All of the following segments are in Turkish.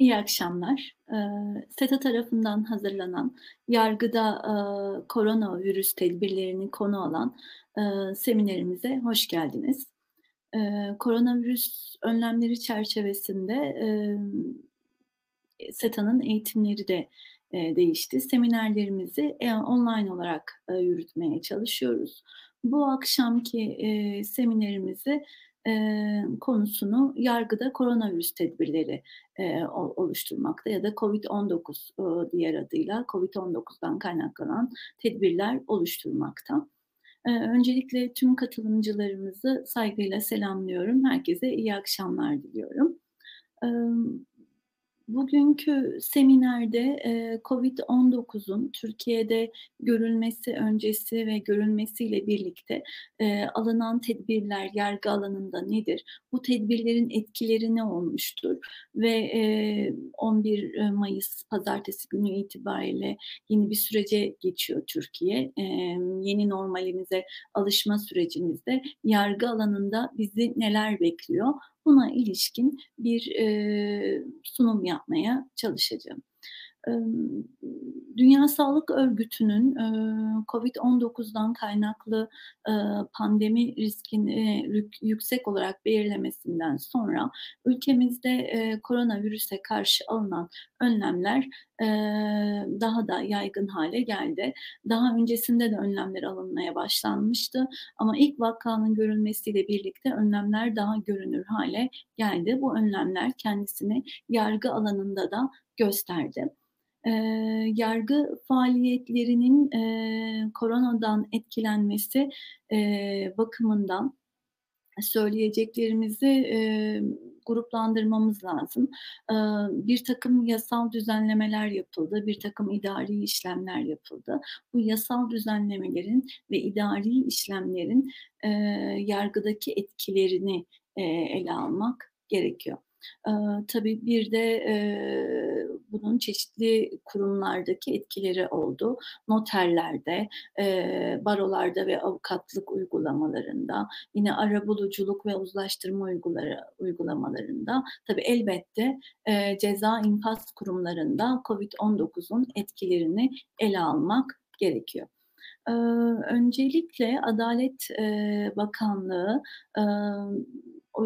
İyi akşamlar. SETA tarafından hazırlanan, yargıda, eee, koronavirüs tedbirlerini konu alan, eee, seminerimize hoş geldiniz. Eee, koronavirüs önlemleri çerçevesinde, SETA'nın eğitimleri de, değişti. Seminerlerimizi, online olarak, yürütmeye çalışıyoruz. Bu akşamki, seminerimizi, eee, konusunu yargıda koronavirüs tedbirleri, o oluşturmakta ya da COVID-19, ııı, diğer adıyla COVID-19'dan kaynaklanan tedbirler oluşturmakta. Eee, öncelikle tüm katılımcılarımızı saygıyla selamlıyorum. Herkese iyi akşamlar diliyorum. Bugünkü seminerde, eee, COVID-19'un Türkiye'de görülmesi öncesi ve görülmesiyle birlikte, eee, alınan tedbirler yargı alanında nedir? Bu tedbirlerin etkileri ne olmuştur? Ve, eee, 11 eee, Mayıs pazartesi günü itibariyle yeni bir sürece geçiyor Türkiye. Yeni normalimize alışma sürecimizde yargı alanında bizi neler bekliyor? Buna ilişkin bir, eee, sunum yapmaya çalışacağım. Dünya Sağlık Örgütü'nün, eee, COVID-19'dan kaynaklı, pandemi riskini yük yüksek olarak belirlemesinden sonra ülkemizde, eee, koronavirüse karşı alınan önlemler, daha da yaygın hâle geldi. Daha öncesinde de önlemler alınmaya başlanmıştı ama ilk vakanın görülmesiyle birlikte önlemler daha görünür hâle geldi. Bu önlemler kendisini yargı alanında da gösterdi. Eee, yargı faaliyetlerinin, eee, koronadan etkilenmesi, eee, bakımından söyleyeceklerimizi, eee, gruplandırmamız lazım. Eee, birtakım yasal düzenlemeler yapıldı, birtakım idari işlemler yapıldı. Bu yasal düzenlemelerin ve idari işlemlerin, eee, yargıdaki etkilerini, eee, ele almak gerekiyor. Eee, tabii bir de, eee, bunun çeşitli kurumlardaki etkileri oldu. Noterlerde, eee, barolarda ve avukatlık uygulamalarında, yine arabuluculuk ve uzlaştırma uyguları uygulamalarında, tabii elbette, eee, ceza infaz kurumlarında COVID-19'un etkilerini ele almak gerekiyor. Eee, öncelikle Adalet, eee, Bakanlığı, o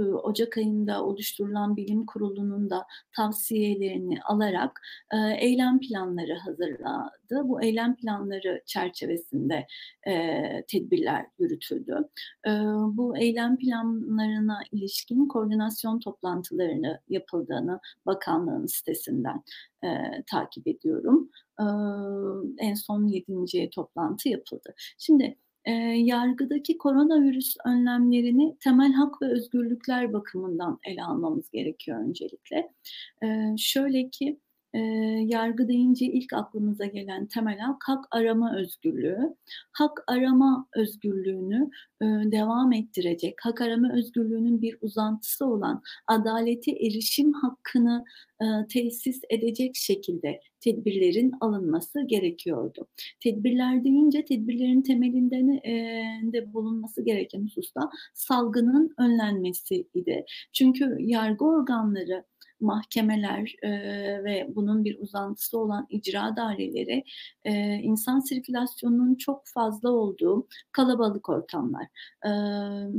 ocak ayında oluşturulan bilim kurulunun da tavsiyelerini alarak, eee, eylem planları hazırladı. Bu eylem planları çerçevesinde, eee, tedbirler yürütüldü. Eee, bu eylem planlarına ilişkin koordinasyon toplantılarını yapıldığını bakanlığın sitesinden, takip ediyorum. En son 7'nci toplantı yapıldı. Şimdi, eee, yargıdaki koronavirüs önlemlerini temel hak ve özgürlükler bakımından ele almamız gerekiyor öncelikle. Eee, şöyle ki, eee, yargı deyince ilk aklımıza gelen temel hak, hak arama özgürlüğü. Hak arama özgürlüğünü, eee, devam ettirecek, hak arama özgürlüğünün bir uzantısı olan adalete erişim hakkını, eee, tesis edecek şekilde tedbirlerin alınması gerekiyordu. Tedbirler deyince tedbirlerin temelinde eee, de bulunması gereken husus da salgının önlenmesiydi. Çünkü yargı organları, mahkemeler, eee, ve bunun bir uzantısı olan icra daireleri, eee, insan sirkülasyonunun çok fazla olduğu kalabalık ortamlar. Eee,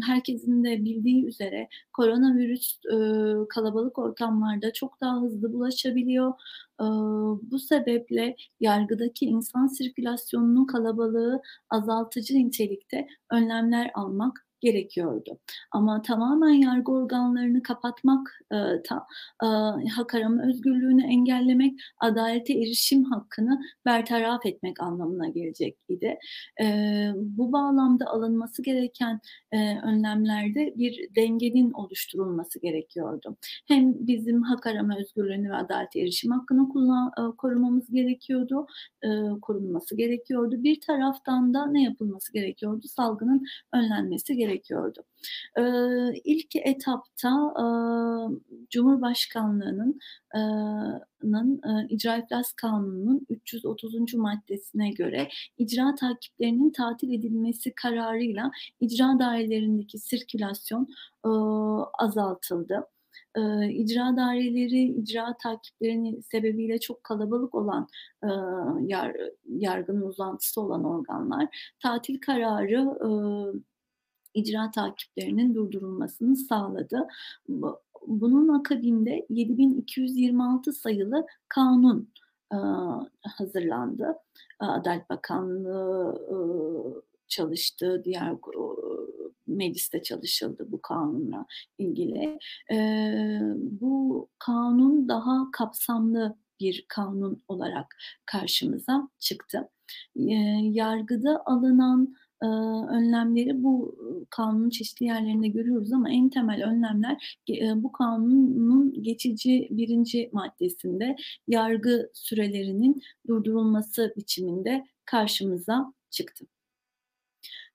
herkesin de bildiği üzere koronavirüs, ııı, kalabalık ortamlarda çok daha hızlı bulaşabiliyor. Eee, bu sebeple yargıdaki insan sirkülasyonunun kalabalığı azaltıcı nitelikte önlemler almak gerekiyordu. Ama tamamen yargı organlarını kapatmak, eee, ta eee, hak arama özgürlüğünü engellemek, adalete erişim hakkını bertaraf etmek anlamına gelecek idi. Eee, bu bağlamda alınması gereken, eee, önlemlerde bir dengenin oluşturulması gerekiyordu. Hem bizim hak arama özgürlüğünü ve adalete erişim hakkını kullan eee, korumamız gerekiyordu, eee, korunması gerekiyordu. Bir taraftan da ne yapılması gerekiyordu? Salgının önlenmesi gerekiyordu. Eee, ilk etapta, eee, Cumhurbaşkanlığının eee, nın, eee, İcra İflas Kanunu'nun 330'uncu maddesine göre icra takiplerinin tatil edilmesi kararıyla icra dairelerindeki sirkülasyon, ııı, azaltıldı. eee, icra daireleri, icra takiplerinin sebebiyle çok kalabalık olan, eee, yar yargının uzantısı olan organlar tatil kararı, ııı, icra takiplerinin durdurulmasını sağladı. Bu bunun akabinde 7226 sayılı kanun, hazırlandı. Adalet Bakanlığı, çalıştı, diğer mecliste çalışıldı bu kanunla ilgili. Bu kanun daha kapsamlı bir kanun olarak karşımıza çıktı. Yargıda alınan, ııı, önlemleri bu kanunun çeşitli yerlerinde görüyoruz ama en temel önlemler eee, bu kanunun geçici 1. maddesinde yargı sürelerinin durdurulması biçiminde karşımıza çıktı.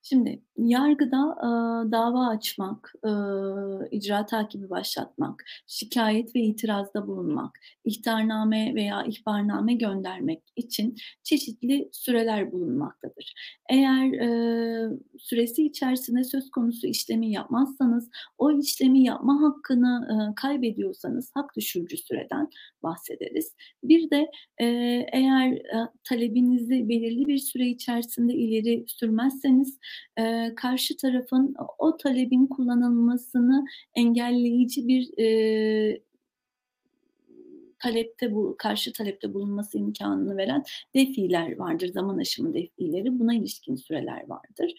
Şimdi yargıda, aaa, dava açmak, ııı, icra takibi başlatmak, şikâyet ve itirazda bulunmak, ihtarname veya ihbarname göndermek için çeşitli süreler bulunmaktadır. Eğer, eee, süresi içerisinde söz konusu işlemi yapmazsanız, o işlemi yapma hakkını, ııı, kaybediyorsanız hak düşürücü süreden bahsederiz. Bir de, eee, eğer, eee, talebinizi belirli bir süre içerisinde ileri sürmezseniz, eee, karşı tarafın o talebin kullanılmasını engelleyici bir, eee, talepte bu karşı talepte bulunması imkânını veren defîler vardır, zaman aşımı defîleri. Buna ilişkin süreler vardır.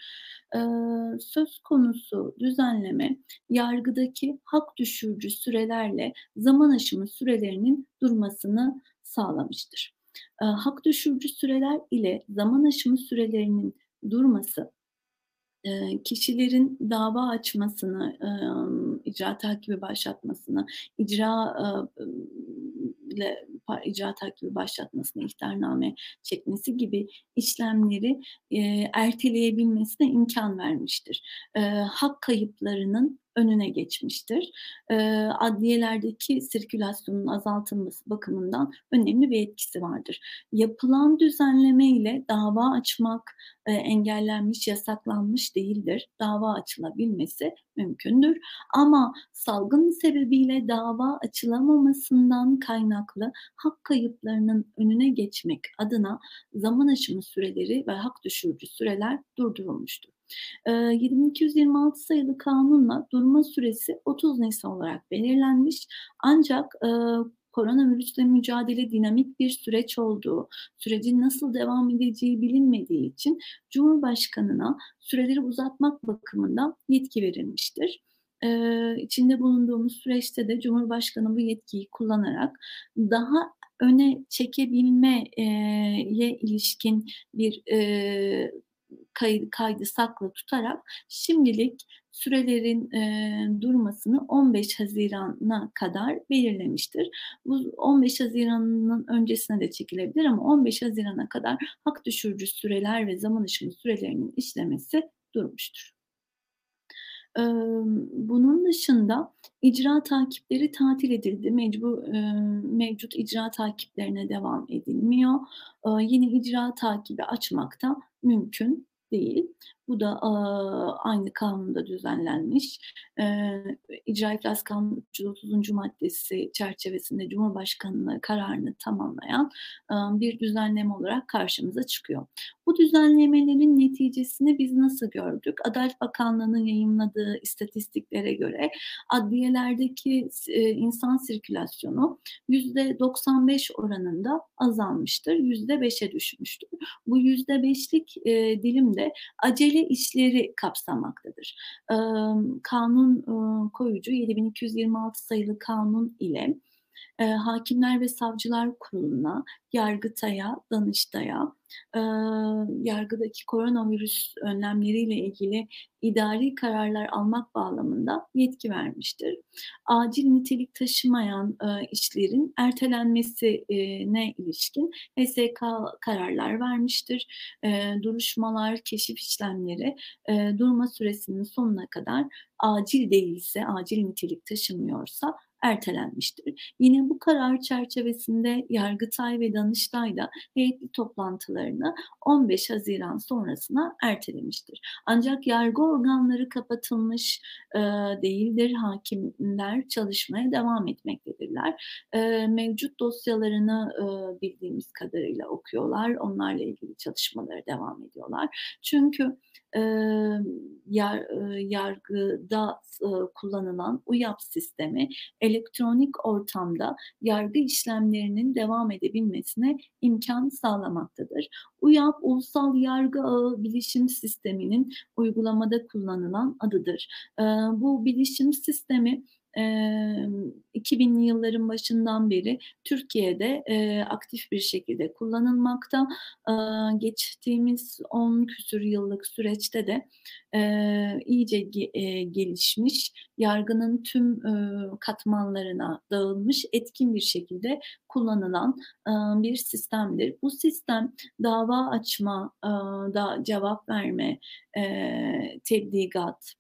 Eee, söz konusu düzenleme yargıdaki hak düşürücü sürelerle zaman aşımı sürelerinin durmasını sağlamıştır. Eee, hak düşürücü süreler ile zaman aşımı sürelerinin durması, kişilerin dava açmasını, icra takibi başlatmasını, icra, aaa, ımm, le pa icra takibi başlatmasını, ihtarname çekmesi gibi işlemleri, erteleyebilmesine imkân vermiştir. Hak kayıplarının önüne geçmiştir. Adliyelerdeki sirkülasyonun azaltılması bakımından önemli bir etkisi vardır. Yapılan düzenleme ile dava açmak, engellenmiş, yasaklanmış değildir. Dava açılabilmesi mümkündür ama salgın sebebiyle dava açılamamasından kaynaklı hak kayıplarının önüne geçmek adına zaman aşımı süreleri ve hak düşürücü süreler durdurulmuştur. Eee, 2226 sayılı kanunla durma süresi 30 Nisan olarak belirlenmiş ancak, ııı, koronavirüsle mücadele dinamik bir süreç olduğu, sürecin nasıl devam edeceği bilinmediği için Cumhurbaşkanı'na süreleri uzatmak bakımından yetki verilmiştir. Eee, içinde bulunduğumuz süreçte de Cumhurbaşkanı bu yetkiyi kullanarak daha öne çekebilme eee, ye ilişkin bir, eee, kayı kaydı saklı tutarak şimdilik sürelerin, eee, durmasını 15 Haziran'a kadar belirlemiştir. Bu 15 Haziran'ın öncesine de çekilebilir ama 15 Haziran'a kadar hak düşürücü süreler ve zaman aşımı sürelerinin işlemesi durmuştur. Emm, bunun dışında icra takipleri tatil edildi. Mecbu eee, mevcut icra takiplerine devam edilmiyor. Aaa, yeni icra takibi açmak da mümkün değil. Bu da, aynı kanunda düzenlenmiş. İcra İflas Kanunu 330. maddesi çerçevesinde Cumhurbaşkanlığı kararını tamamlayan, bir düzenleme olarak karşımıza çıkıyor. Bu düzenlemelerin neticesini biz nasıl gördük? Adalet Bakanlığı'nın yayımladığı istatistiklere göre adliyelerdeki insan sirkülasyonu %95 oranında azalmıştır, %5'e düşmüştür. Bu %5'lik eee, dilim de işleri kapsamaktadır. Kanun, koyucu 7226 sayılı kanun ile, eee, Hakimler ve Savcılar Kurulu'na, Yargıtay'a, Danıştay'a, ııı, yargıdaki koronavirüs önlemleriyle ilgili idari kararlar almak bağlamında yetki vermiştir. Acil nitelik taşımayan, ııı, işlerin ertelenmesi eee, ne ilişkin HSK kararlar vermiştir. Eee, duruşmalar, keşif işlemleri, eee, durma süresinin sonuna kadar acil değilse, acil nitelik taşımıyorsa ertelenmiştir. Yine bu karar çerçevesinde Yargıtay ve Danıştay da heyetli toplantılarını 15 Haziran sonrasına ertelemiştir. Ancak yargı organları kapatılmış e, değildir. Hakimler çalışmaya devam etmektedirler. E, mevcut dosyalarını e, bildiğimiz kadarıyla okuyorlar. Onlarla ilgili çalışmaları devam ediyorlar. Çünkü yar, yargıda kullanılan UYAP sistemi elektronik ortamda yargı işlemlerinin devam edebilmesine imkan sağlamaktadır. UYAP Ulusal Yargı Ağı Bilişim Sistemi'nin uygulamada kullanılan adıdır. Bu bilişim sistemi 2000'li yılların başından beri Türkiye'de aktif bir şekilde kullanılmakta. geçtiğimiz 10 küsur yıllık süreçte de iyice gelişmiş, yargının tüm katmanlarına dağılmış, etkin bir şekilde kullanılan bir sistemdir. Bu sistem dava açma, da cevap verme, tebligat,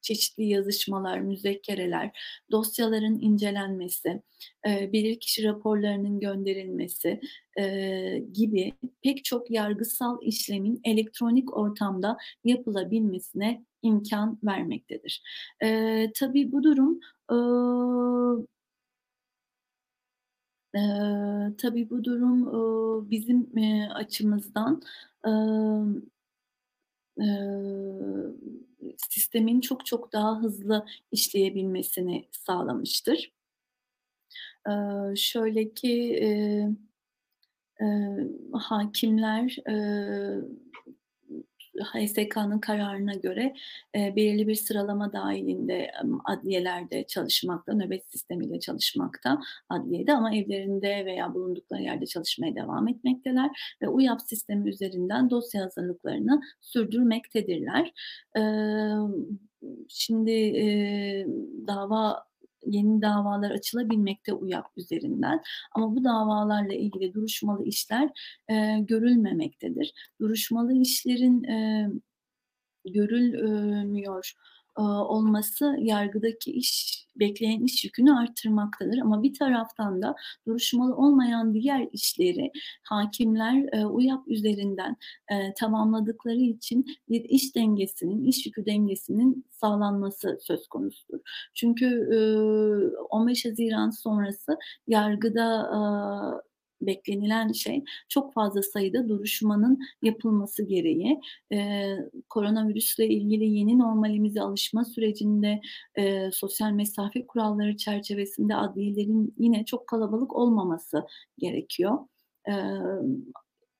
çeşitli yazışmalar, müzekkereler, dosyaların incelenmesi, e, bilirkişi raporlarının gönderilmesi gibi pek çok yargısal işlemin elektronik ortamda yapılabilmesine imkan vermektedir. E, tabii bu durum e, tabii bu durum e, bizim e, açımızdan e, e, sistemin çok çok daha hızlı işleyebilmesini sağlamıştır. Ee, şöyle ki e, e, hakimler e, HSK'nın kararına göre e, belirli bir sıralama dahilinde adliyelerde çalışmakta, nöbet sistemiyle çalışmakta adliyede ama evlerinde veya bulundukları yerde çalışmaya devam etmekteler ve UYAP sistemi üzerinden dosya hazırlıklarını sürdürmektedirler. E, şimdi e, dava yeni davalar açılabilmekte UYAP üzerinden ama bu davalarla ilgili duruşmalı işler e, görülmemektedir. Duruşmalı işlerin e, görülmüyor olması yargıdaki iş bekleyen iş yükünü arttırmaktadır. Ama bir taraftan da duruşmalı olmayan diğer işleri hakimler e, UYAP üzerinden e, tamamladıkları için bir iş dengesinin, iş yükü dengesinin sağlanması söz konusudur. Çünkü e, 15 Haziran sonrası yargıda e, beklenilen şey çok fazla sayıda duruşmanın yapılması gereği. E, koronavirüsle ilgili yeni normalimize alışma sürecinde e, sosyal mesafe kuralları çerçevesinde adliyelerin yine çok kalabalık olmaması gerekiyor. E,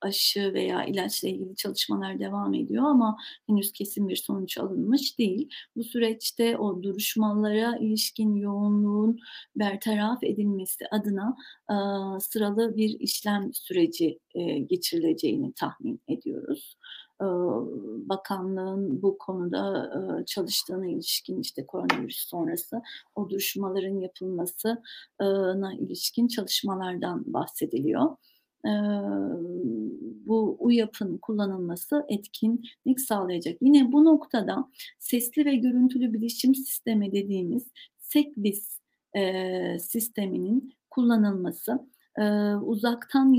aşı veya ilaçla ilgili çalışmalar devam ediyor ama henüz kesin bir sonuç alınmış değil. Bu süreçte o duruşmalara ilişkin yoğunluğun bertaraf edilmesi adına e, sıralı bir işlem süreci e, geçirileceğini tahmin ediyoruz bakanlığın bu konuda çalıştığına ilişkin işte koronavirüs sonrası o duruşmaların yapılmasına ilişkin çalışmalardan bahsediliyor bu UYAP'ın kullanılması etkinlik sağlayacak. Yine bu noktada sesli ve görüntülü bilişim sistemi dediğimiz SECBIS e, sisteminin kullanılması e, uzaktan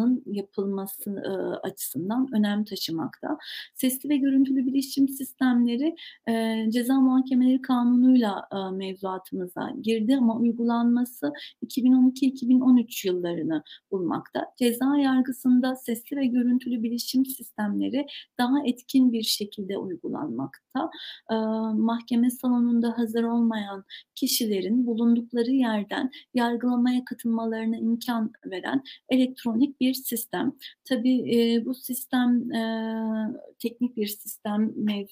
yargılamanın yapılması e, açısından önem taşımakta. Sesli ve görüntülü bilişim sistemleri e, ceza muhakemeleri kanunuyla e, mevzuatımıza girdi ama uygulanması 2012-2013 yıllarını bulmakta. Ceza yargısında sesli ve görüntülü bilişim sistemleri daha etkin bir şekilde uygulanmakta. E, mahkeme salonunda hazır olmayan kişilerin bulundukları yerden yargılamaya katılmalarına imkan veren elektronik bir sistem. Tabii e, bu sistem e, teknik bir sistem e,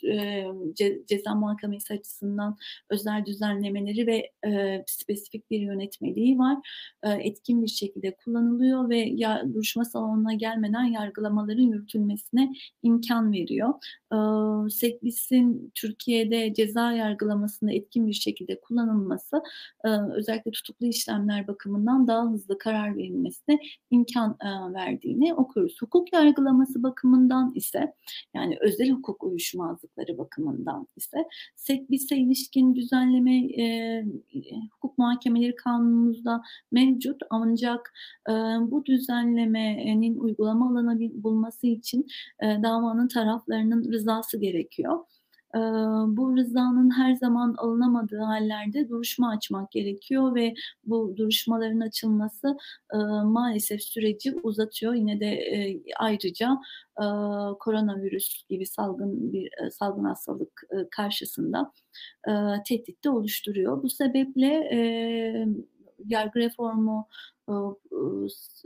ce, ceza muhakemesi açısından özel düzenlemeleri ve e, spesifik bir yönetmeliği var. E, etkin bir şekilde kullanılıyor ve ya, duruşma salonuna gelmeden yargılamaların yürütülmesine imkan veriyor. E, SEKBİS'in Türkiye'de ceza yargılamasında etkin bir şekilde kullanılması e, özellikle tutuklu işlem işlemler bakımından daha hızlı karar verilmesine imkan e, eee, verdiğini okuruz. Hukuk yargılaması bakımından ise, yani özel hukuk uyuşmazlıkları bakımından ise SECBİS'e ilişkin düzenleme, eee, hukuk muhakemeleri kanunumuzda mevcut ancak, eee, bu düzenlemenin uygulama alanı bulması için, eee, davanın taraflarının rızası gerekiyor. Bu rızanın her zaman alınamadığı hâllerde duruşma açmak gerekiyor ve bu duruşmaların açılması, maalesef süreci uzatıyor. Yine de, ayrıca, koronavirüs gibi salgın bir, salgın hastalık, karşısında, tehdit de oluşturuyor. Bu sebeple, yargı reformu,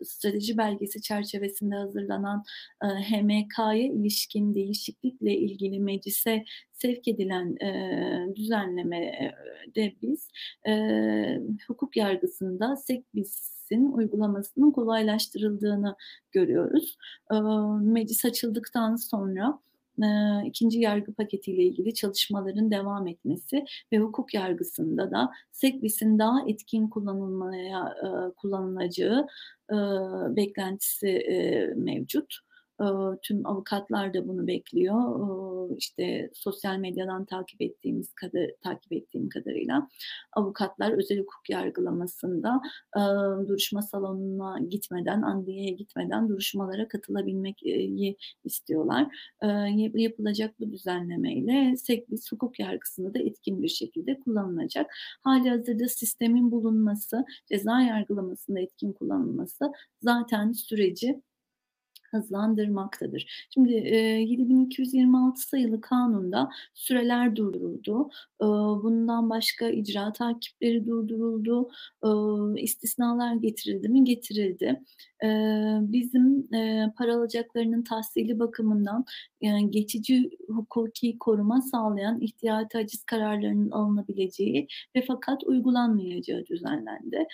strateji belgesi çerçevesinde hazırlanan, HMK'ya ilişkin değişiklikle ilgili meclise sevk edilen, eee, düzenlemede biz, hukuk yargısında SECBİS'in uygulamasının kolaylaştırıldığını görüyoruz. Meclis açıldıktan sonra, eee, 2'nci yargı paketiyle ilgili çalışmaların devam etmesi ve hukuk yargısında da SECBİS'in daha etkin kullanılmaya, ııı, kullanılacağı, ııı, beklentisi, eee, mevcut. Tüm avukatlar da bunu bekliyor. İşte, sosyal medyadan takip ettiğimiz kada takip ettiğim kadarıyla avukatlar özel hukuk yargılamasında, duruşma salonuna gitmeden, adliyeye gitmeden duruşmalara katılabilmek eee, yi istiyorlar. Yapılacak bu düzenlemeyle SECBİS hukuk yargısında da etkin bir şekilde kullanılacak. Hâlihazırda sistemin bulunması, ceza yargılamasında etkin kullanılması zaten süreci hızlandırmaktadır. Şimdi, eee, 7226 sayılı kanunda süreler durduruldu. Iıı, bundan başka icra takipleri durduruldu. Iıı, istisnalar getirildi mi? Getirildi. Eee, bizim, eee, para alacaklarının tahsili bakımından, yani, geçici hukuki koruma sağlayan ihtiyati haciz kararlarının alınabileceği ve fakat uygulanmayacağı düzenlendi.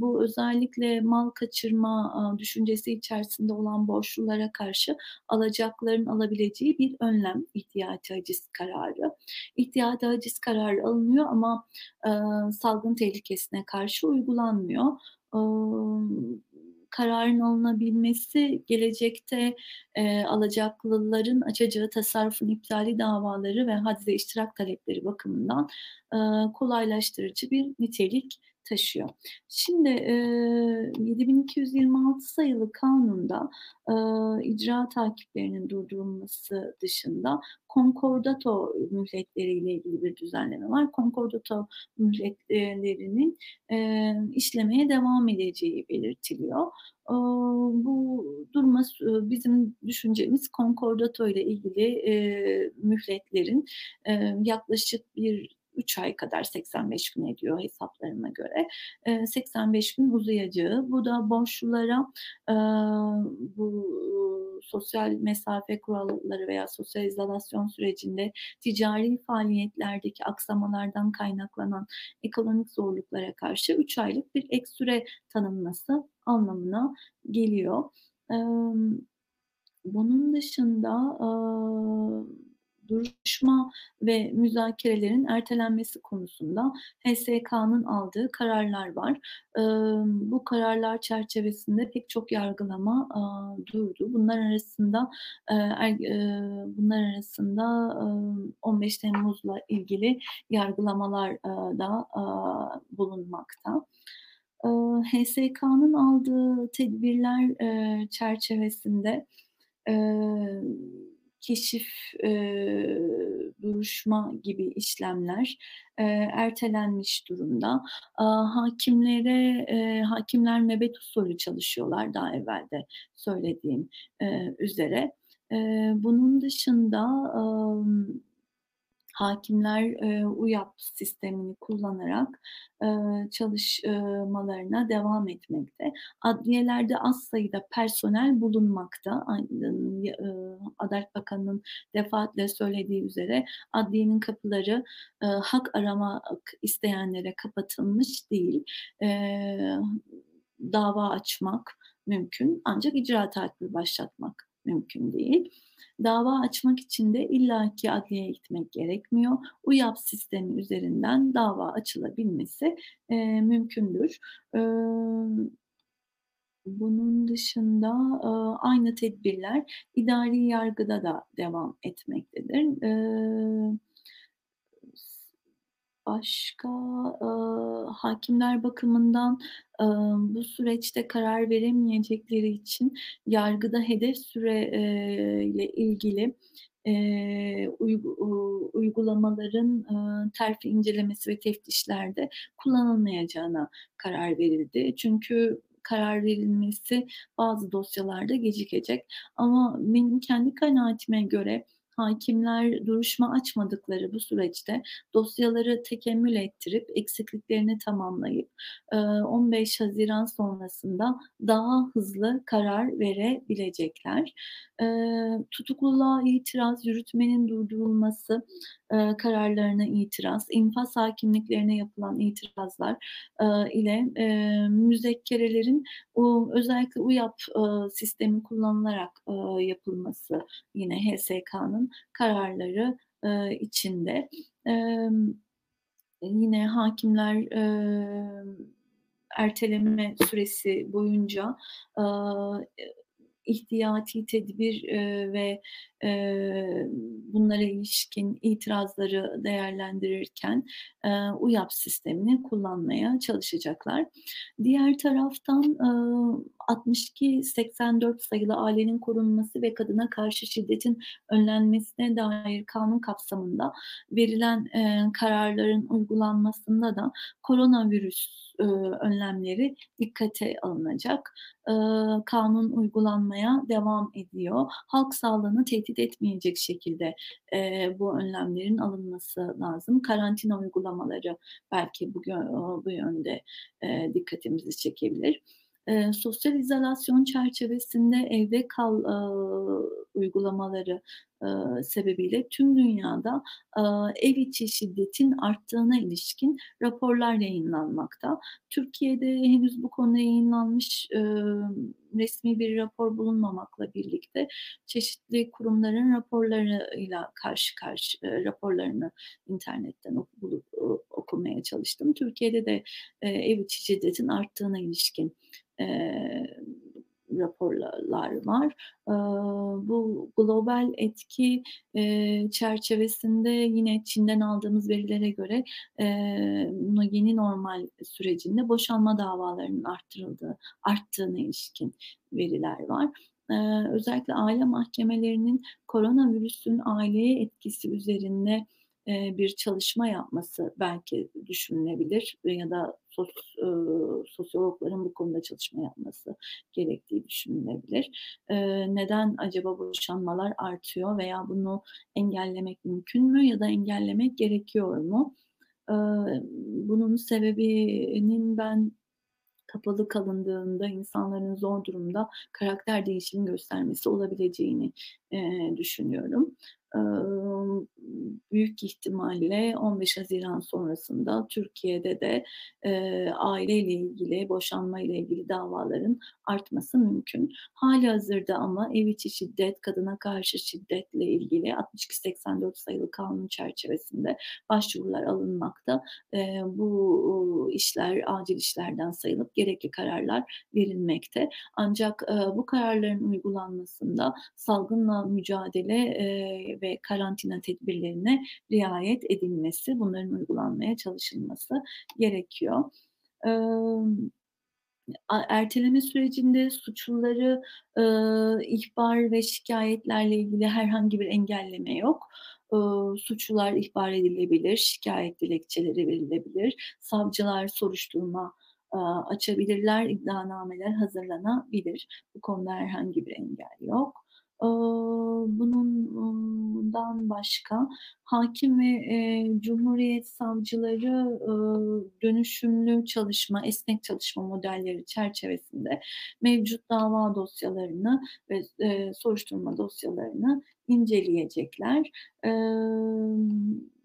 Bu özellikle mal kaçırma, düşüncesi içerisinde olan borçlulara karşı alacaklıların alabileceği bir önlem ihtiyati haciz kararı. İhtiyati haciz kararı alınıyor ama, salgın tehlikesine karşı uygulanmıyor. Kararın alınabilmesi gelecekte, eee, alacaklıların açacağı tasarrufun iptali davaları ve hacze iştirak talepleri bakımından, aaa, kolaylaştırıcı bir nitelik taşıyor. Şimdi, eee, 7226 sayılı kanunda, aaa, icra takiplerinin durdurulması dışında konkordato mühletleriyle ilgili bir düzenleme var. Konkordato mühletlerinin, eee, işlemeye devam edeceği belirtiliyor. Aaa, bu duruma s bizim düşüncemiz konkordato ile ilgili, eee, mühletlerin, eee, yaklaşık bir 3 ay kadar 85 gün ediyor hesaplarıma göre, eee, 85 gün uzayacağı. Bu da borçlulara, aaa, bu sosyal mesafe kuralları veya sosyal izolasyon sürecinde ticari faaliyetlerdeki aksamalardan kaynaklanan ekonomik zorluklara karşı 3 aylık bir ek süre tanınması anlamına geliyor. Emm, bunun dışında, aaa, duruşma ve müzakerelerin ertelenmesi konusunda HSYK'nın aldığı kararlar var. Bu kararlar çerçevesinde pek çok yargılama, aaa, durdu. Bunlar arasında, er bunlar arasında, ımm, 15 Temmuz'la ilgili yargılamalar, da, bulunmakta. Iıı, HSYK'nın aldığı tedbirler, çerçevesinde, keşif, eee, duruşma gibi işlemler, eee, ertelenmiş durumda. Aaa, hâkimlere, eee, hâkimler nöbet usulü çalışıyorlar daha evvel de söylediğim, eee, üzere. Eee, bunun dışında, amm, hâkimler, eee, UYAP sistemini kullanarak, eee, çalış ııı, malarına devam etmekte. Adliyelerde az sayıda personel bulunmakta. Adalet Bakanı'nın defaatle söylediği üzere adliyenin kapıları, ııı, hak aramak isteyenlere kapatılmış değil. Eee, dava açmak mümkün ancak icra takibi başlatmak mümkün değil. Dava açmak için de illaki adliyeye gitmek gerekmiyor. UYAP sistemi üzerinden dava açılabilmesi, eee, mümkündür. Imm Bunun dışında, aaa, aynı tedbirler idari yargıda da devam etmektedir. Eee, s başka, aaa, hâkimler bakımından, ımm, bu süreçte karar veremeyecekleri için yargıda hedef süre ile ilgili, uuu, uygulamaların, ııı, terfi incelemesi ve teftişlerde kullanılmayacağına karar verildi. Çünkü karar verilmesi bazı dosyalarda gecikecek ama benim kendi kanaatime göre hâkimler duruşma açmadıkları bu süreçte dosyaları tekemmül ettirip eksikliklerini tamamlayıp, ııı, 15 Haziran sonrasında daha hızlı karar verebilecekler. Tutukluluğa itiraz, yürütmenin durdurulması, kararlarına itiraz, infaz hâkimliklerine yapılan itirazlar, ile, müzekkerelerin, özellikle UYAP, sistemi kullanılarak, yapılması yine HSK'nın kararları, ııı, içinde. Emm, yine hâkimler, emm, erteleme süresi boyunca, eee, ihtiyati tedbir, eee, ve, eee, bunlara ilişkin itirazları değerlendirirken, eee, UYAP sistemini kullanmaya çalışacaklar. Diğer taraftan, ııı, 62-84 sayılı Ailenin Korunması ve Kadına Karşı Şiddetin Önlenmesine dair kanun kapsamında verilen, eee, kararların uygulanmasında da koronavirüs, ııı, önlemleri dikkate alınacak. Iıı, kanun uygulanmaya devam ediyor. Halk sağlığını tehdit etmeyecek şekilde, eee, bu önlemlerin alınması lazım. Karantina uygulamaları belki bu gö ooo, bu yönde, eee, dikkatimizi çekebilir. Eee, sosyal izolasyon çerçevesinde evde kal, aaa, uygulamaları, ııı, sebebiyle tüm dünyada, aaa, ev içi şiddetin arttığına ilişkin raporlar yayınlanmakta. Türkiye'de henüz bu konuda yayınlanmış, ımm, resmî bir rapor bulunmamakla birlikte çeşitli kurumların raporlarıyla karşı karşı eee, raporlarını internetten ok bulup, okumaya çalıştım. Türkiye'de de, eee, ev içi şiddetin arttığına ilişkin, eee, raporla lar var. Aaa, bu global etki, eee, çerçevesinde yine Çin'den aldığımız verilere göre, no yeni normal sürecinde boşanma davalarının arttırıldığı arttığına ilişkin veriler var. Eee, özellikle aile mahkemelerinin koronavirüsün aileye etkisi üzerinde, bir çalışma yapması belki düşünülebilir ya da sos ııı, sosyologların bu konuda çalışma yapması gerektiği düşünülebilir. Eee, neden acaba boşanmalar artıyor veya bunu engellemek mümkün mü ya da engellemek gerekiyor mu? Iıı, bunun sebebinin ben kapalı kalındığında insanların zor durumda karakter değişimi göstermesi olabileceğini, düşünüyorum. Büyük ihtimalle 15 Haziran sonrasında Türkiye'de de, eee, aileyle ilgili, boşanmayla ilgili davaların artması mümkün. Hâlihazırda ama ev içi şiddet, kadına karşı şiddetle ilgili 62-84 sayılı kanun çerçevesinde başvurular alınmakta. Bu, işler acil işlerden sayılıp gerekli kararlar verilmekte. Ancak, bu kararların uygulanmasında salgınla mücadele, eee, ve karantina tedbirlerine riayet edilmesi, bunların uygulanmaya çalışılması gerekiyor. A erteleme sürecinde suçluları, ııı, ihbar ve şikâyetlerle ilgili herhangi bir engelleme yok. Iıı, suçlular ihbar edilebilir, şikâyet dilekçeleri verilebilir, savcılar soruşturma, açabilirler, iddianameler hazırlanabilir. Bu konuda herhangi bir engel yok. Iıı, bunun uuu, dan başka hâkim ve, cumhuriyet savcıları, dönüşümlü çalışma, esnek çalışma modelleri çerçevesinde mevcut dava dosyalarını ve, soruşturma dosyalarını inceleyecekler. Emm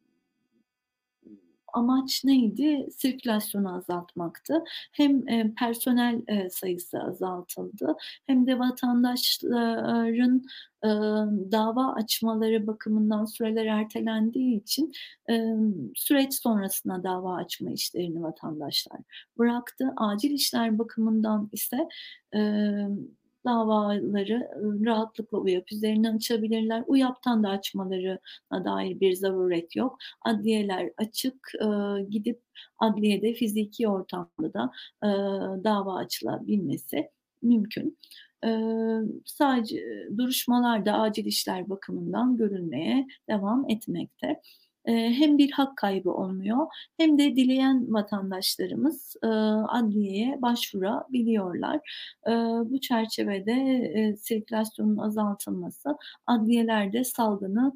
amaç neydi? Sirkülasyonu azaltmaktı. Hem, eee, personel, eee, sayısı azaltıldı hem de vatandaşların, ııı, dava açmaları bakımından süreler ertelendiği için, emm, süreç sonrasında dava açma işlerini vatandaşlar bıraktı. Acil işler bakımından ise, emm, davaları, rahatlıkla UYAP üzerinden açabilirler. UYAP'tan da açmalarına dair bir zaruret yok. Adliyeler açık. Gidip adliyede fiziki ortamda da, dava açılabilmesi mümkün. Sadece duruşmalar da acil işler bakımından görülmeye devam etmekte. Hem bir hak kaybı olmuyor hem de dileyen vatandaşlarımız, adliyeye başvurabiliyorlar. Bu çerçevede, sirkülasyonun azaltılması adliyelerde salgını,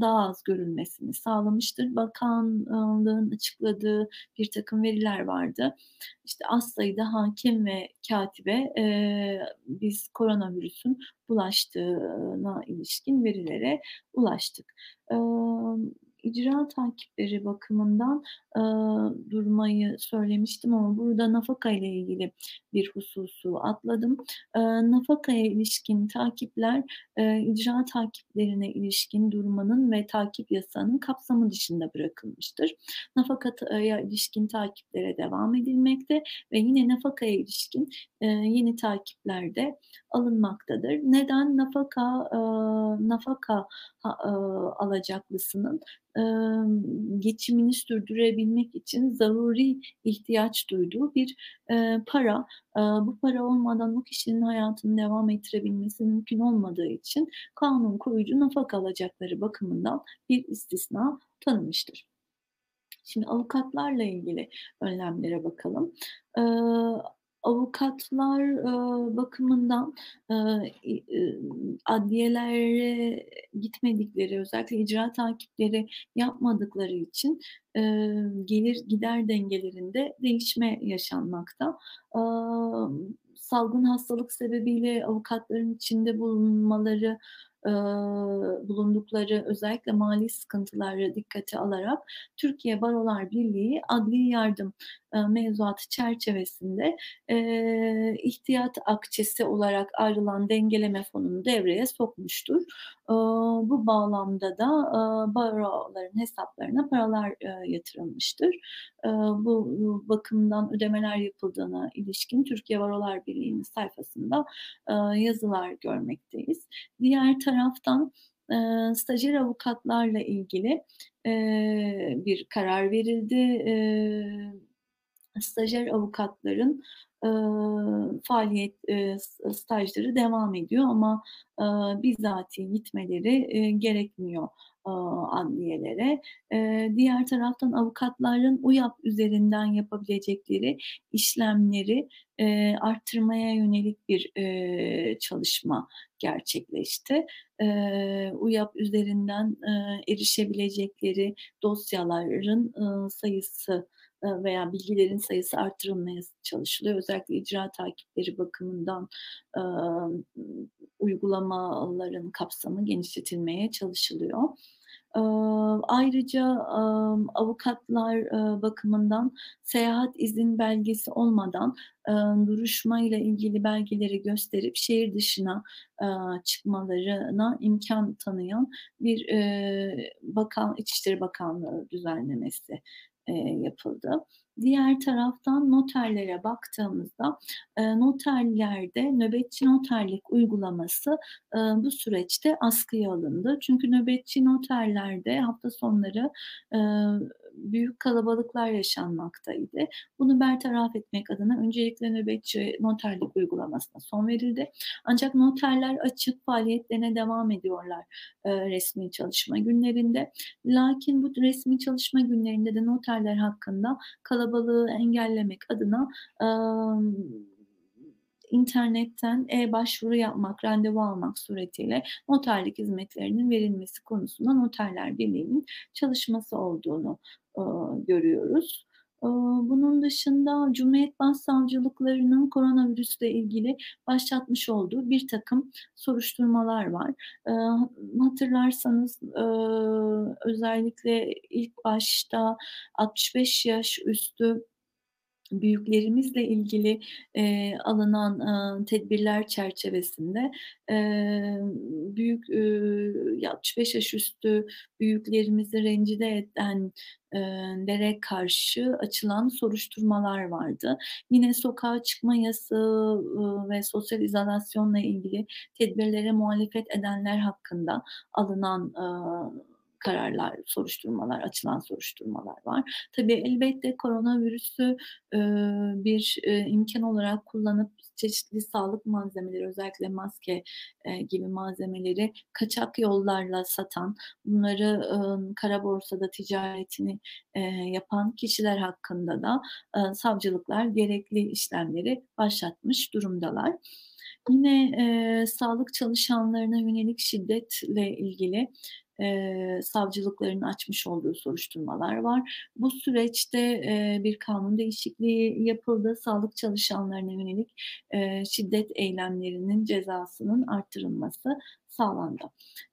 daha az görülmesini sağlamıştır. Bakanlığın açıkladığı birtakım veriler vardı. İşte, az sayıda hâkim ve kâtibe, eee, biz koronavirüsün bulaştığına ilişkin verilere ulaştık. Imm, icra takipleri bakımından, ııı, durmayı söylemiştim ama burada nafaka ile ilgili bir hususu atladım. Iıı, nafakaya ilişkin takipler, eee, icra takiplerine ilişkin durmanın ve takip yasağının kapsamı dışında bırakılmıştır. Nafaka ta ya ilişkin takiplere devam edilmekte ve yine nafakaya ilişkin, eee, yeni takipler de alınmaktadır. Neden? Nafaka, aaa, nafaka aaa, alacaklısının, geçimini sürdürebilmek için zaruri ihtiyaç duyduğu bir, para. Bu para olmadan o kişinin hayatını devam ettirebilmesi mümkün olmadığı için kanun koyucu nafaka alacakları bakımından bir istisna tanımıştır. Şimdi avukatlarla ilgili önlemlere bakalım. Iıı, avukatlar, ııı, bakımından, i ımm, adliyelere gitmedikleri, özellikle icra takipleri yapmadıkları için, ııı, gelir gider dengelerinde değişme yaşanmakta. Amm, salgın hastalık sebebiyle avukatların içinde bulunmaları, ııı, bulundukları özellikle mali sıkıntıları dikkate alarak Türkiye Barolar Birliği adli yardım, mevzuatı çerçevesinde, eee, ihtiyat akçesi olarak ayrılan dengeleme fonunu devreye sokmuştur. Iıı, bu bağlamda da, baroların hesaplarına paralar, yatırılmıştır. Bu bakımdan ödemeler yapıldığına ilişkin Türkiye Barolar Birliği'nin sayfasında, yazılar görmekteyiz. Diğer taraftan, ııı, stajyer avukatlarla ilgili, bir karar verildi. Stajyer avukatların, ııı, faaliyet, s stajları devam ediyor ama, aaa, bizatihi gitmeleri, eee, gerekmiyor, aaa, adliyelere. Eee, diğer taraftan avukatların UYAP üzerinden yapabilecekleri işlemleri, eee, arttırmaya yönelik bir, eee, çalışma gerçekleşti. Eee, UYAP üzerinden, eee, erişebilecekleri dosyaların, ııı, sayısı, veya bilgilerin sayısı arttırılmaya çalışılıyor. Özellikle icra takipleri bakımından, aaa, uygulamaların kapsamı genişletilmeye çalışılıyor. Aaa, ayrıca, amm, avukatlar, ııı, bakımından seyahat izin belgesi olmadan, ııı, duruşmayla ilgili belgeleri gösterip şehir dışına, aaa, çıkmalarına imkân tanıyan bir, eee, bakan İçişleri Bakanlığı düzenlemesi, eee, yapıldı. Diğer taraftan noterlere baktığımızda, eee, noterlerde nöbetçi noterlik uygulaması, ııı, bu süreçte askıya alındı. Çünkü nöbetçi noterlerde hafta sonları, ııı, büyük kalabalıklar yaşanmaktaydı. Bunu bertaraf etmek adına öncelikle nöbetçi noterlik uygulamasına son verildi. Ancak noterler açık faaliyetlerine devam ediyorlar, eee, resmî çalışma günlerinde. Lakin bu resmî çalışma günlerinde de noterler hakkında kalabalığı engellemek adına, amm, internetten e-başvuru yapmak, randevu almak suretiyle noterlik hizmetlerinin verilmesi konusunda Noterler Birliği'nin çalışması olduğunu, ııı, görüyoruz. Iıı, bunun dışında Cumhuriyet Başsavcılıklarının koronavirüsle ilgili başlatmış olduğu birtakım soruşturmalar var. Iıı, hatırlarsanız, ııı, özellikle ilk başta 65 yaş üstü büyüklerimizle ilgili, eee, alınan, ııı, tedbirler çerçevesinde, emm, büyük, ya 65 yaş üstü büyüklerimizi rencide eden eee, lere karşı açılan soruşturmalar vardı. Yine sokağa çıkma yasağı, ııı, ve sosyal izolasyonla ilgili tedbirlere muhalefet edenler hakkında alınan, aaa, kararlar, soruşturmalar, açılan soruşturmalar var. Tabii, elbette koronavirüsü, bir, eee, imkân olarak kullanıp çeşitli sağlık malzemeleri, özellikle maske, gibi malzemeleri kaçak yollarla satan, bunları, ımm, kara borsada ticaretini, yapan kişiler hakkında da, savcılıklar gerekli işlemleri başlatmış durumdalar. Yine, eee, sağlık çalışanlarına yönelik şiddetle ilgili, eee, savcılıkların açmış olduğu soruşturmalar var. Bu süreçte, eee, bir kanun değişikliği yapıldı. Sağlık çalışanlarına yönelik, eee, şiddet eylemlerinin cezasının artırılması sağlandı.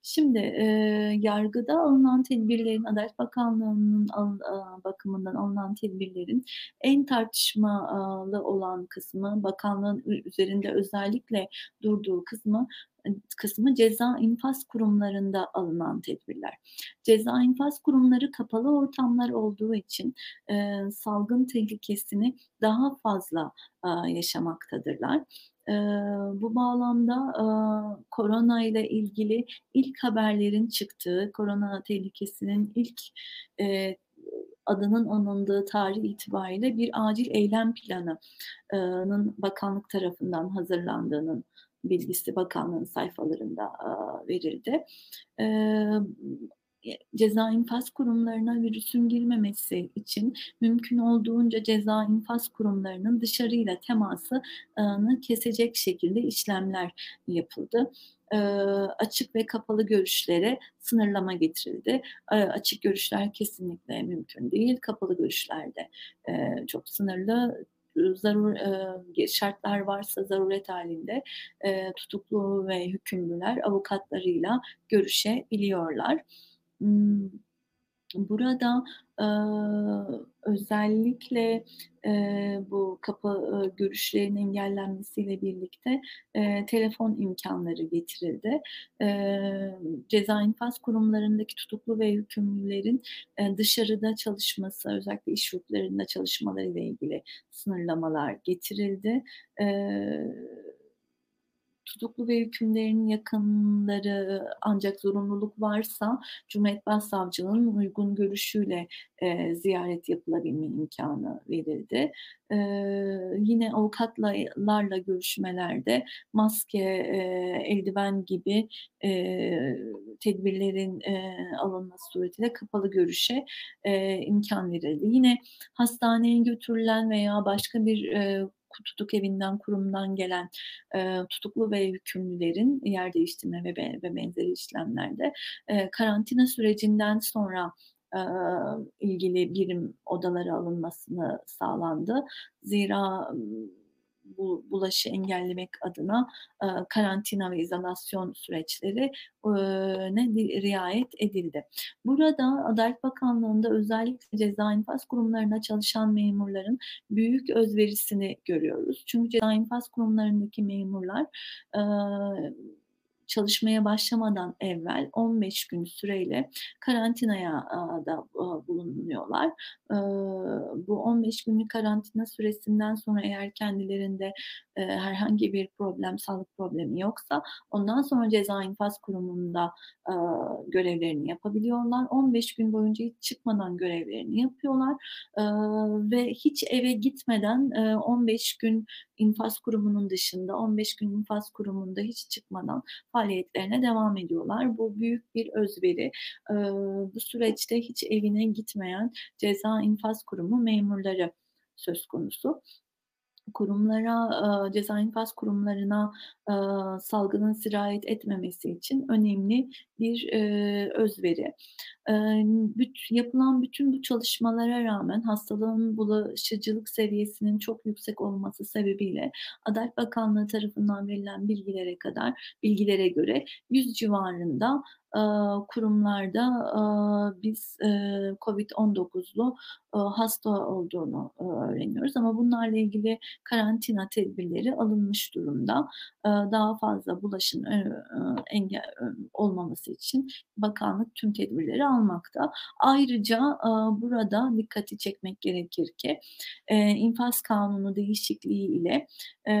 Şimdi, eee, yargıda alınan tedbirlerin, Adalet Bakanlığı'nın al aaa, bakımından alınan tedbirlerin en tartışmalı olan kısmı, bakanlığın üzerinde özellikle durduğu kısmı kısmı ceza infaz kurumlarında alınan tedbirler. Ceza infaz kurumları kapalı ortamlar olduğu için, eee, salgın tehlikesini daha fazla, aaa, yaşamaktadırlar. Bu bağlamda, aaa, koronayla ilgili ilk haberlerin çıktığı, korona tehlikesinin ilk, adının anıldığı tarih itibariyle bir acil eylem planı ııı, nın bakanlık tarafından hazırlandığının bilgisi bakanlığın sayfalarında, verildi. Ye ceza infaz kurumlarına virüsün girmemesi için mümkün olduğunca ceza infaz kurumlarının dışarıyla teması ını kesecek şekilde işlemler yapıldı. Açık ve kapalı görüşlere sınırlama getirildi. Açık görüşler kesinlikle mümkün değil. Kapalı görüşler de, eee, çok sınırlı. Iıı, zarur şartlar varsa zaruret hâlinde, eee, tutuklu ve hükümlüler avukatlarıyla görüşebiliyorlar. Burada, aaa, özellikle, eee, bu kapı, ııı, görüşlerin engellenmesiyle birlikte, eee, telefon imkânları getirildi. Eee, ceza infaz kurumlarındaki tutuklu ve hükümlülerin, eee, dışarıda çalışması, özellikle iş yurtlarında çalışmalarıyla ilgili sınırlamalar getirildi. Eee, tutuklu ve hükümlülerin yakınları ancak zorunluluk varsa Cumhuriyet Başsavcılığının uygun görüşüyle, eee, ziyaret yapılabilme imkânı verildi. Eee, yine avukatla larla görüşmelerde maske, eee, eldiven gibi, eee, tedbirlerin, eee, alınması suretiyle kapalı görüşe, eee, imkân verildi. Yine hastaneye götürülen veya başka bir, eee, ku tutukevinden, kurumdan gelen, eee, tutuklu ve hükümlülerin yer değiştirme ve be ve benzeri işlemlerde, eee, karantina sürecinden sonra, aaa, ilgili birim odalara alınmasını sağlandı. Zira, bu bulaşı engellemek adına, aaa, karantina ve izolasyon süreçleri, ııı, ne riayet edildi. Burada Adalet Bakanlığı'nda özellikle ceza infaz kurumlarında çalışan memurların büyük özverisini görüyoruz. Çünkü ceza infaz kurumlarındaki memurlar, aaa, çalışmaya başlamadan evvel 15 gün süreyle karantinaya, da, bulunuyorlar. Bu 15 günlük karantina süresinden sonra eğer kendilerinde, herhangi bir problem, sağlık problemi yoksa ondan sonra ceza infaz kurumunda, görevlerini yapabiliyorlar. 15 gün boyunca hiç çıkmadan görevlerini yapıyorlar, ve hiç eve gitmeden, eee, 15 gün infaz kurumunun dışında, 15 gün infaz kurumunda hiç çıkmadan faaliyetlerine devam ediyorlar. Bu büyük bir özveri. Iıı, bu süreçte hiç evine gitmeyen ceza infaz kurumu memurları söz konusu. Kurumlara, ceza infaz kurumlarına, salgının sirayet etmemesi için önemli bir, eee, özveri. Eee, büt yapılan bütün bu çalışmalara rağmen hastalığın bulaşıcılık seviyesinin çok yüksek olması sebebiyle Adalet Bakanlığı tarafından verilen bilgilere kadar bilgilere göre 100 civarında, aaa, kurumlarda, aaa, biz, eee, COVID-19'lu, aaa, hasta olduğunu, ııı, öğreniyoruz ama bunlarla ilgili karantina tedbirleri alınmış durumda. Aaa, daha fazla bulaşın, eee, engel olmaması için bakanlık tüm tedbirleri almakta. Ayrıca, aaa, burada dikkati çekmek gerekir ki, eee, İnfaz Kanunu değişikliği ile, eee,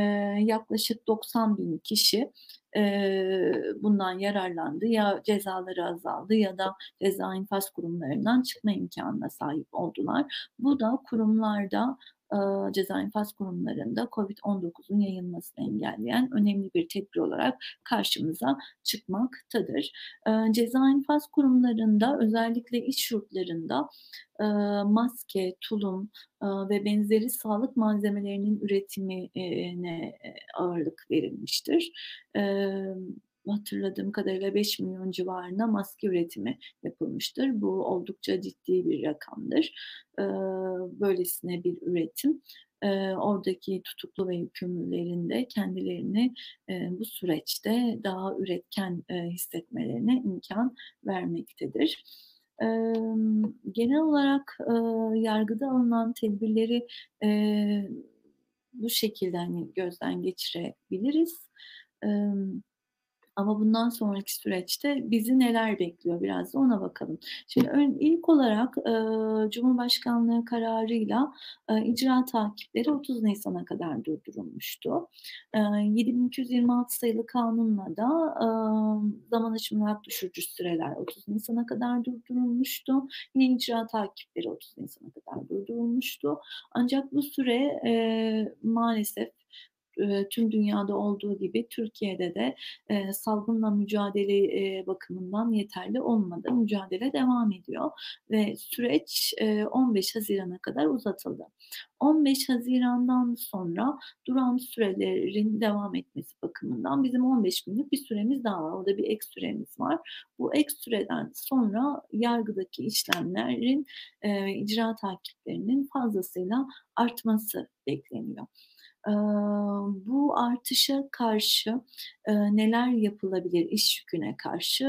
yaklaşık 90.000 kişi, eee, bundan yararlandı. Ya cezaları azaldı ya da ceza infaz kurumlarından çıkma imkânına sahip oldular. Bu da kurumlarda, ceza infaz kurumlarında COVID-19'un yayılmasını engelleyen önemli bir tedbir olarak karşımıza çıkmaktadır. Ceza infaz kurumlarında özellikle iş yurtlarında, maske, tulum, ve benzeri sağlık malzemelerinin üretimi eee, ne ağırlık verilmiştir. Emm, hatırladığım kadarıyla 5.000.000 civarında maske üretimi yapılmıştır. Bu oldukça ciddi bir rakamdır. Böylesine bir üretim, oradaki tutuklu ve yükümlülerin de kendilerini, bu süreçte daha üretken, hissetmelerine imkân vermektedir. Genel olarak, yargıda alınan tedbirleri, bu şekilde, hani, gözden geçirebiliriz. Emm, ama bundan sonraki süreçte bizi neler bekliyor biraz da ona bakalım. Şimdi ön ilk olarak, eee, Cumhurbaşkanlığı kararıyla, eee, icra takipleri 30 Nisan'a kadar durdurulmuştu. Eee, 7226 sayılı kanunla da, aaa, zaman aşımı hak düşürücü süreler 30 Nisan'a kadar durdurulmuştu. Yine icra takipleri 30 Nisan'a kadar durdurulmuştu. Ancak bu süre, eee, maalesef, tüm dünyada olduğu gibi Türkiye'de de, salgınla mücadele, bakımından yeterli olmadı. Mücadele devam ediyor ve süreç, eee, 15 Haziran'a kadar uzatıldı. 15 Haziran'dan sonra duran sürelerin devam etmesi bakımından bizim 15 günlük bir süremiz daha var. Orada bir ek süremiz var. Bu ek süreden sonra yargıdaki işlemlerin, eee, icra takiplerinin fazlasıyla artması bekleniyor. Bu artışa karşı, neler yapılabilir iş yüküne karşı?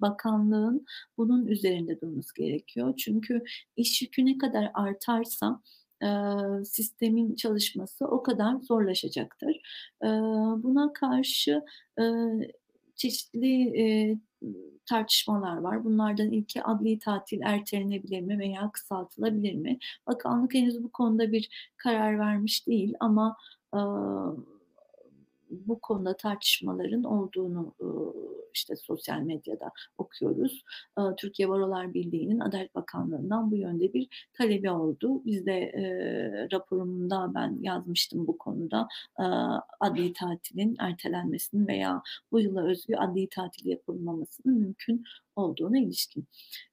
Bakanlığın bunun üzerinde durması gerekiyor. Çünkü iş yükü ne kadar artarsa, sistemin çalışması o kadar zorlaşacaktır. Buna karşı, çeşitli, tartışmalar var. Bunlardan ilki adli tatil ertelenebilir mi veya kısaltılabilir mi? Bakanlık henüz bu konuda bir karar vermiş değil ama, aaa, bu konuda tartışmaların olduğunu, işte, sosyal medyada okuyoruz. Türkiye Barolar Birliği'nin Adalet Bakanlığı'ndan bu yönde bir talebi oldu. Biz de, eee, raporumda ben yazmıştım bu konuda. Aaa, adli tatilin ertelenmesinin veya bu yıla özgü adli tatil yapılmamasının mümkün olduğuna ilişkin.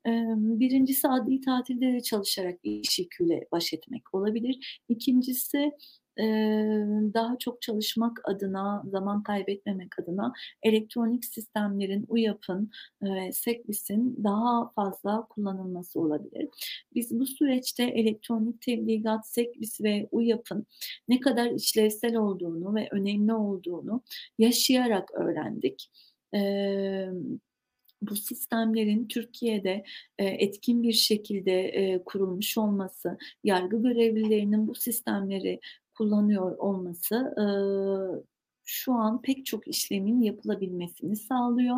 Emm, 1'incisi adli tatilde de çalışarak iş yüküyle baş etmek olabilir. 2'ncisi, eee, daha çok çalışmak adına, zaman kaybetmemek adına elektronik sistemlerin, UYAP'ın, eee, SECBİS'in daha fazla kullanılması olabilir. Biz bu süreçte elektronik tebligat, SECBİS ve UYAP'ın ne kadar işlevsel olduğunu ve önemli olduğunu yaşayarak öğrendik. Emm, bu sistemlerin Türkiye'de, eee, etkin bir şekilde, eee, kurulmuş olması, yargı görevlilerinin bu sistemleri kullanıyor olması, ııı, şu an pek çok işlemin yapılabilmesini sağlıyor.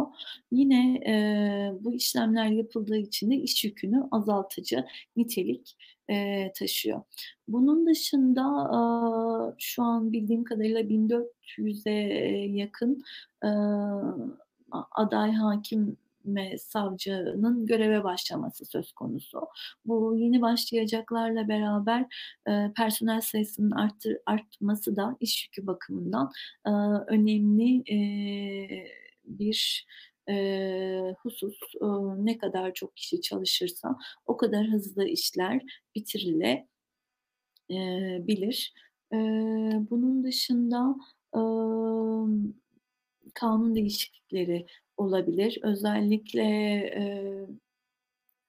Yine, eee, bu işlemler yapıldığı için de iş yükünü azaltıcı nitelik, eee, taşıyor. Bunun dışında, aaa, şu an bildiğim kadarıyla 1400'e yakın, a aday hâkim ve savcının göreve başlaması söz konusu. Bu yeni başlayacaklarla beraber, eee, personel sayısının arttır artması da iş yükü bakımından, aaa, önemli, eee, bir, eee, husus. Iıı, ne kadar çok kişi çalışırsa o kadar hızlı işler bitirilebilir. Eee, bunun dışında, ımm, kanun değişiklikleri olabilir. Özellikle, eee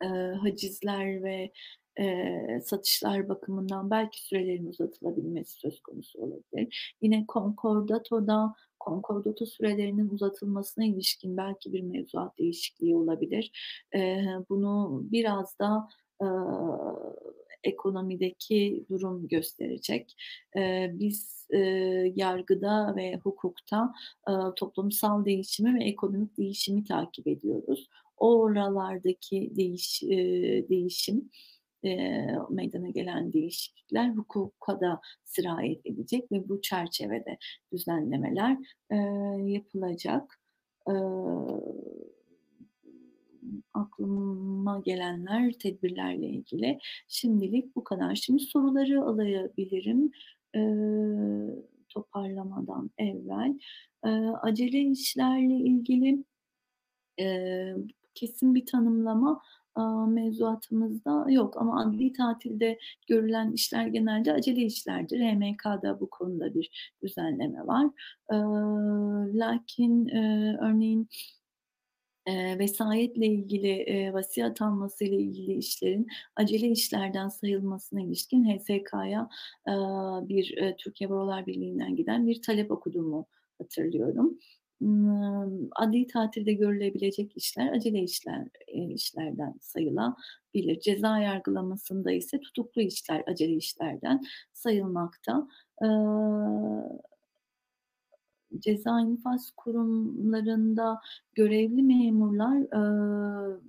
eee, hacizler ve, eee, satışlar bakımından belki sürelerin uzatılabilmesi söz konusu olabilir. Yine konkordatoda konkordato sürelerinin uzatılmasına ilişkin belki bir mevzuat değişikliği olabilir. Eee, bunu biraz da, aaa, ekonomideki durum gösterecek. Eee, biz, eee, yargıda ve hukukta, aaa, toplumsal değişimi ve ekonomik değişimi takip ediyoruz. Oralardaki değiş eee, değişim, eee, meydana gelen değişiklikler hukuka da sirayet edecek ve bu çerçevede düzenlemeler, eee, yapılacak. Iıı, aklıma gelenler tedbirlerle ilgili şimdilik bu kadar. Şimdi soruları alabilirim, eee, toparlamadan evvel. Eee, acele işlerle ilgili, eee, kesin bir tanımlama, mevzuatımızda yok ama adli tatilde görülen işler genelde acele işlerdir. HMK'da bu konuda bir düzenleme var. Lakin, örneğin, eee, vesiyetle ilgili, eee, vasiyet almasıyla ilgili işlerin acele işlerden sayılmasına ilişkin HSK'ya, aaa, bir, eee, Türkiye Barolar Birliği'nden giden bir talep okuduğumu hatırlıyorum. Adli tatilde görülebilecek işler acele işler eee, işlerden sayılabilir. Ceza yargılamasında ise tutuklu işler acele işlerden sayılmakta. Aaa Ceza infaz kurumlarında görevli memurlar, aaa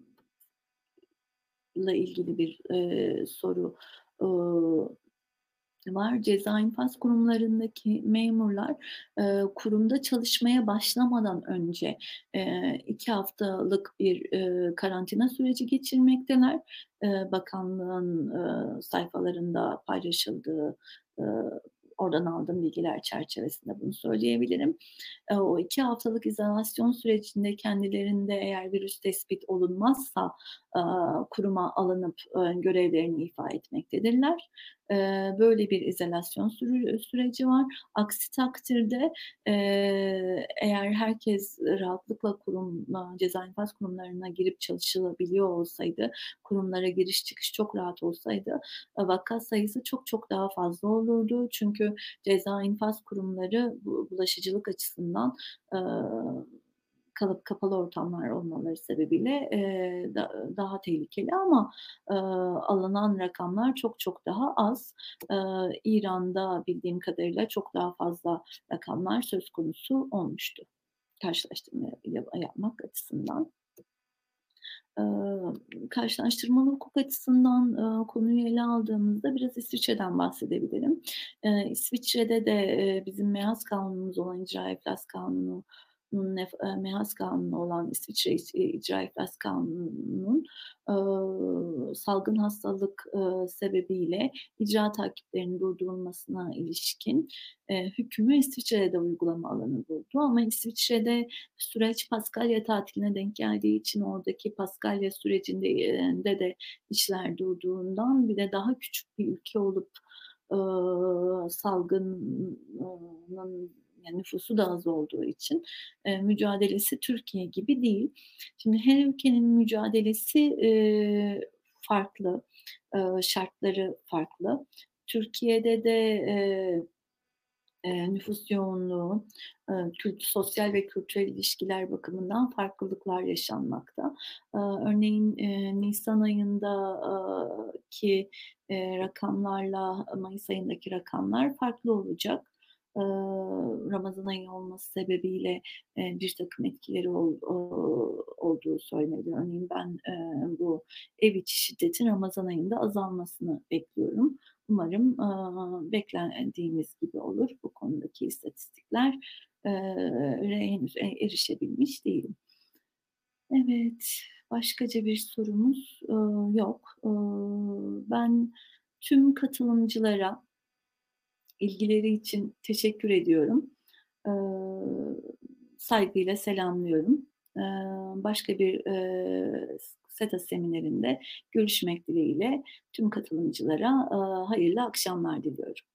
la ilgili bir, eee, soru, uuu, var. Ceza infaz kurumlarındaki memurlar, eee, kurumda çalışmaya başlamadan önce, eee, 2 haftalık bir, eee, karantina süreci geçirmekteler. Eee, bakanlığın, ııı, sayfalarında paylaşıldığı, ııı, oradan aldığım bilgiler çerçevesinde bunu söyleyebilirim. O 2 haftalık izolasyon sürecinde kendilerinde eğer virüs tespit olunmazsa, kuruma alınıp, görevlerini ifa etmektedirler. Eee, böyle bir izolasyon sürü süreci var. Aksi takdirde, eee, eğer herkes rahatlıkla kuruma, ceza infaz kurumlarına girip çalışılabiliyor olsaydı, kurumlara giriş çıkış çok rahat olsaydı, vaka sayısı çok çok daha fazla olurdu. Çünkü ceza infaz kurumları bu bulaşıcılık açısından, ııı, kalıp kapalı ortamlar olmaları sebebiyle, eee, da daha tehlikeli ama, ııı, alınan rakamlar çok çok daha az. Iıı, İran'da bildiğim kadarıyla çok daha fazla rakamlar söz konusu olmuştu karşılaştırma yap yapmak açısından. Karşılaştırmalı hukuk açısından, konuyu ele aldığımızda biraz İsviçre'den bahsedebilirim. İsviçre'de de, bizim MİHAS Kanunumuz olan İcra İflas Kanunu'nun MİHAS Kanunu olan İsviçre İc İcra İflas Kanunu'nun, salgın hastalık, sebebiyle icra takiplerinin durdurulmasına ilişkin, hükmü İsviçre'de de uygulama alanı buldu. Ama İsviçre'de süreç Paskalya tatiline denk geldiği için oradaki Paskalya sürecinde de işler durduğundan bir de daha küçük bir ülke olup, salgının yani nüfusu da az olduğu için, eee, mücadelesi Türkiye gibi değil. Şimdi her ülkenin mücadelesi, eee, farklı, ııı, şartları farklı. Türkiye'de de, eee, eee, nüfus yoğunluğu, ııı, kült sosyal ve kültürel ilişkiler bakımından farklılıklar yaşanmakta. Aaa, örneğin, eee, nisan ayında aaa, ki, eee, rakamlarla mayıs ayındaki rakamlar farklı olacak. Ramazan ayı olması sebebiyle, eee, birtakım etkileri olduğu söylenedi. Örneğin ben, bu ev içi şiddetin ramazan ayında azalmasını bekliyorum. Umarım, aaa, beklendiğimiz gibi olur bu konudaki istatistikler. Henüz e erişebilmiş değilim. Evet, başkaca bir sorumuz, yok. Ben tüm katılımcılara ilgileri için teşekkür ediyorum. Iıı, saygıyla selamlıyorum. Eee, başka bir, s SETA seminerinde görüşmek dileğiyle tüm katılımcılara, aaa, hayırlı akşamlar diliyorum.